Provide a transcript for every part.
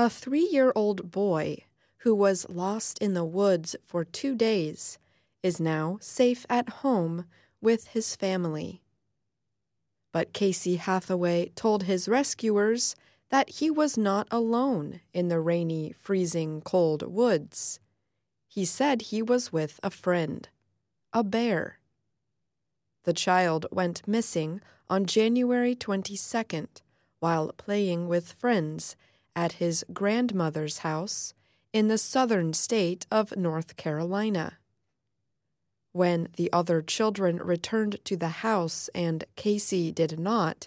A three year old boy who was lost in the woods for two days is now safe at home with his family. But Casey Hathaway told his rescuers that he was not alone in the rainy, freezing cold woods. He said he was with a friend, a bear. The child went missing on January 22nd while playing with friends at his grandmother's house in the southern state of North Carolina. When the other children returned to the house and Casey did not,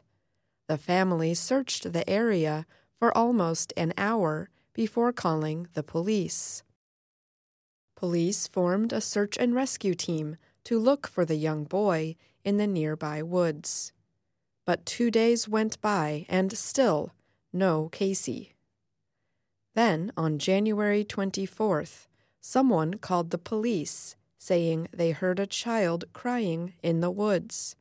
the family searched the area for almost an hour before calling the police. Police formed a search and rescue team to look for the young boy in the nearby woods. But two days went by and still no Casey. Then, on January 24th, someone called the police saying they heard a child crying in the woods.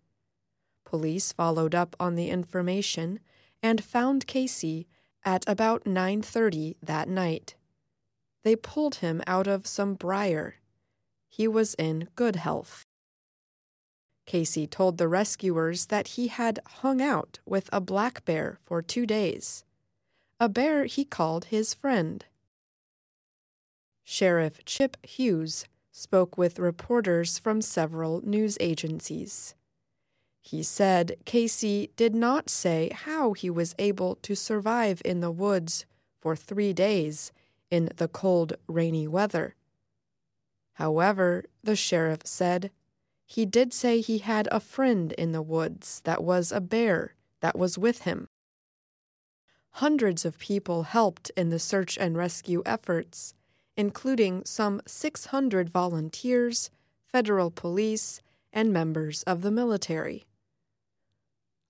Police followed up on the information and found Casey at about 9:30 that night. They pulled him out of some briar. He was in good health. Casey told the rescuers that he had hung out with a black bear for 2 days. A bear he called his friend. Sheriff Chip Hughes spoke with reporters from several news agencies. He said Casey did not say how he was able to survive in the woods for three days in the cold, rainy weather. However, the sheriff said he did say he had a friend in the woods that was a bear that was with him. Hundreds of people helped in the search and rescue efforts, including some 600 volunteers, federal police, and members of the military.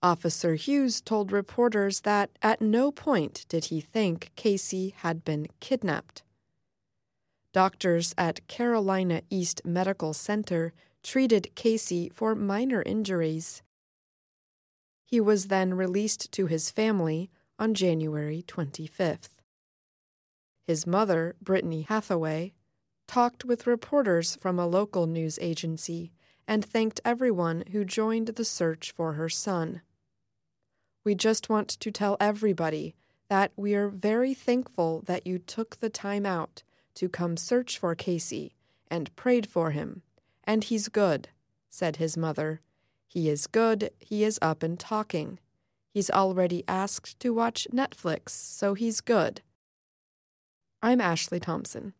Officer Hughes told reporters that at no point did he think Casey had been kidnapped. Doctors at Carolina East Medical Center treated Casey for minor injuries. He was then released to his family on January 25th. His mother, Brittany Hathaway, talked with reporters from a local news agency and thanked everyone who joined the search for her son. We just want to tell everybody that we are very thankful that you took the time out to come search for Casey and prayed for him. And he's good, said his mother. He is good, he is up and talking. He's already asked to watch Netflix, so he's good. I'm Ashley Thompson.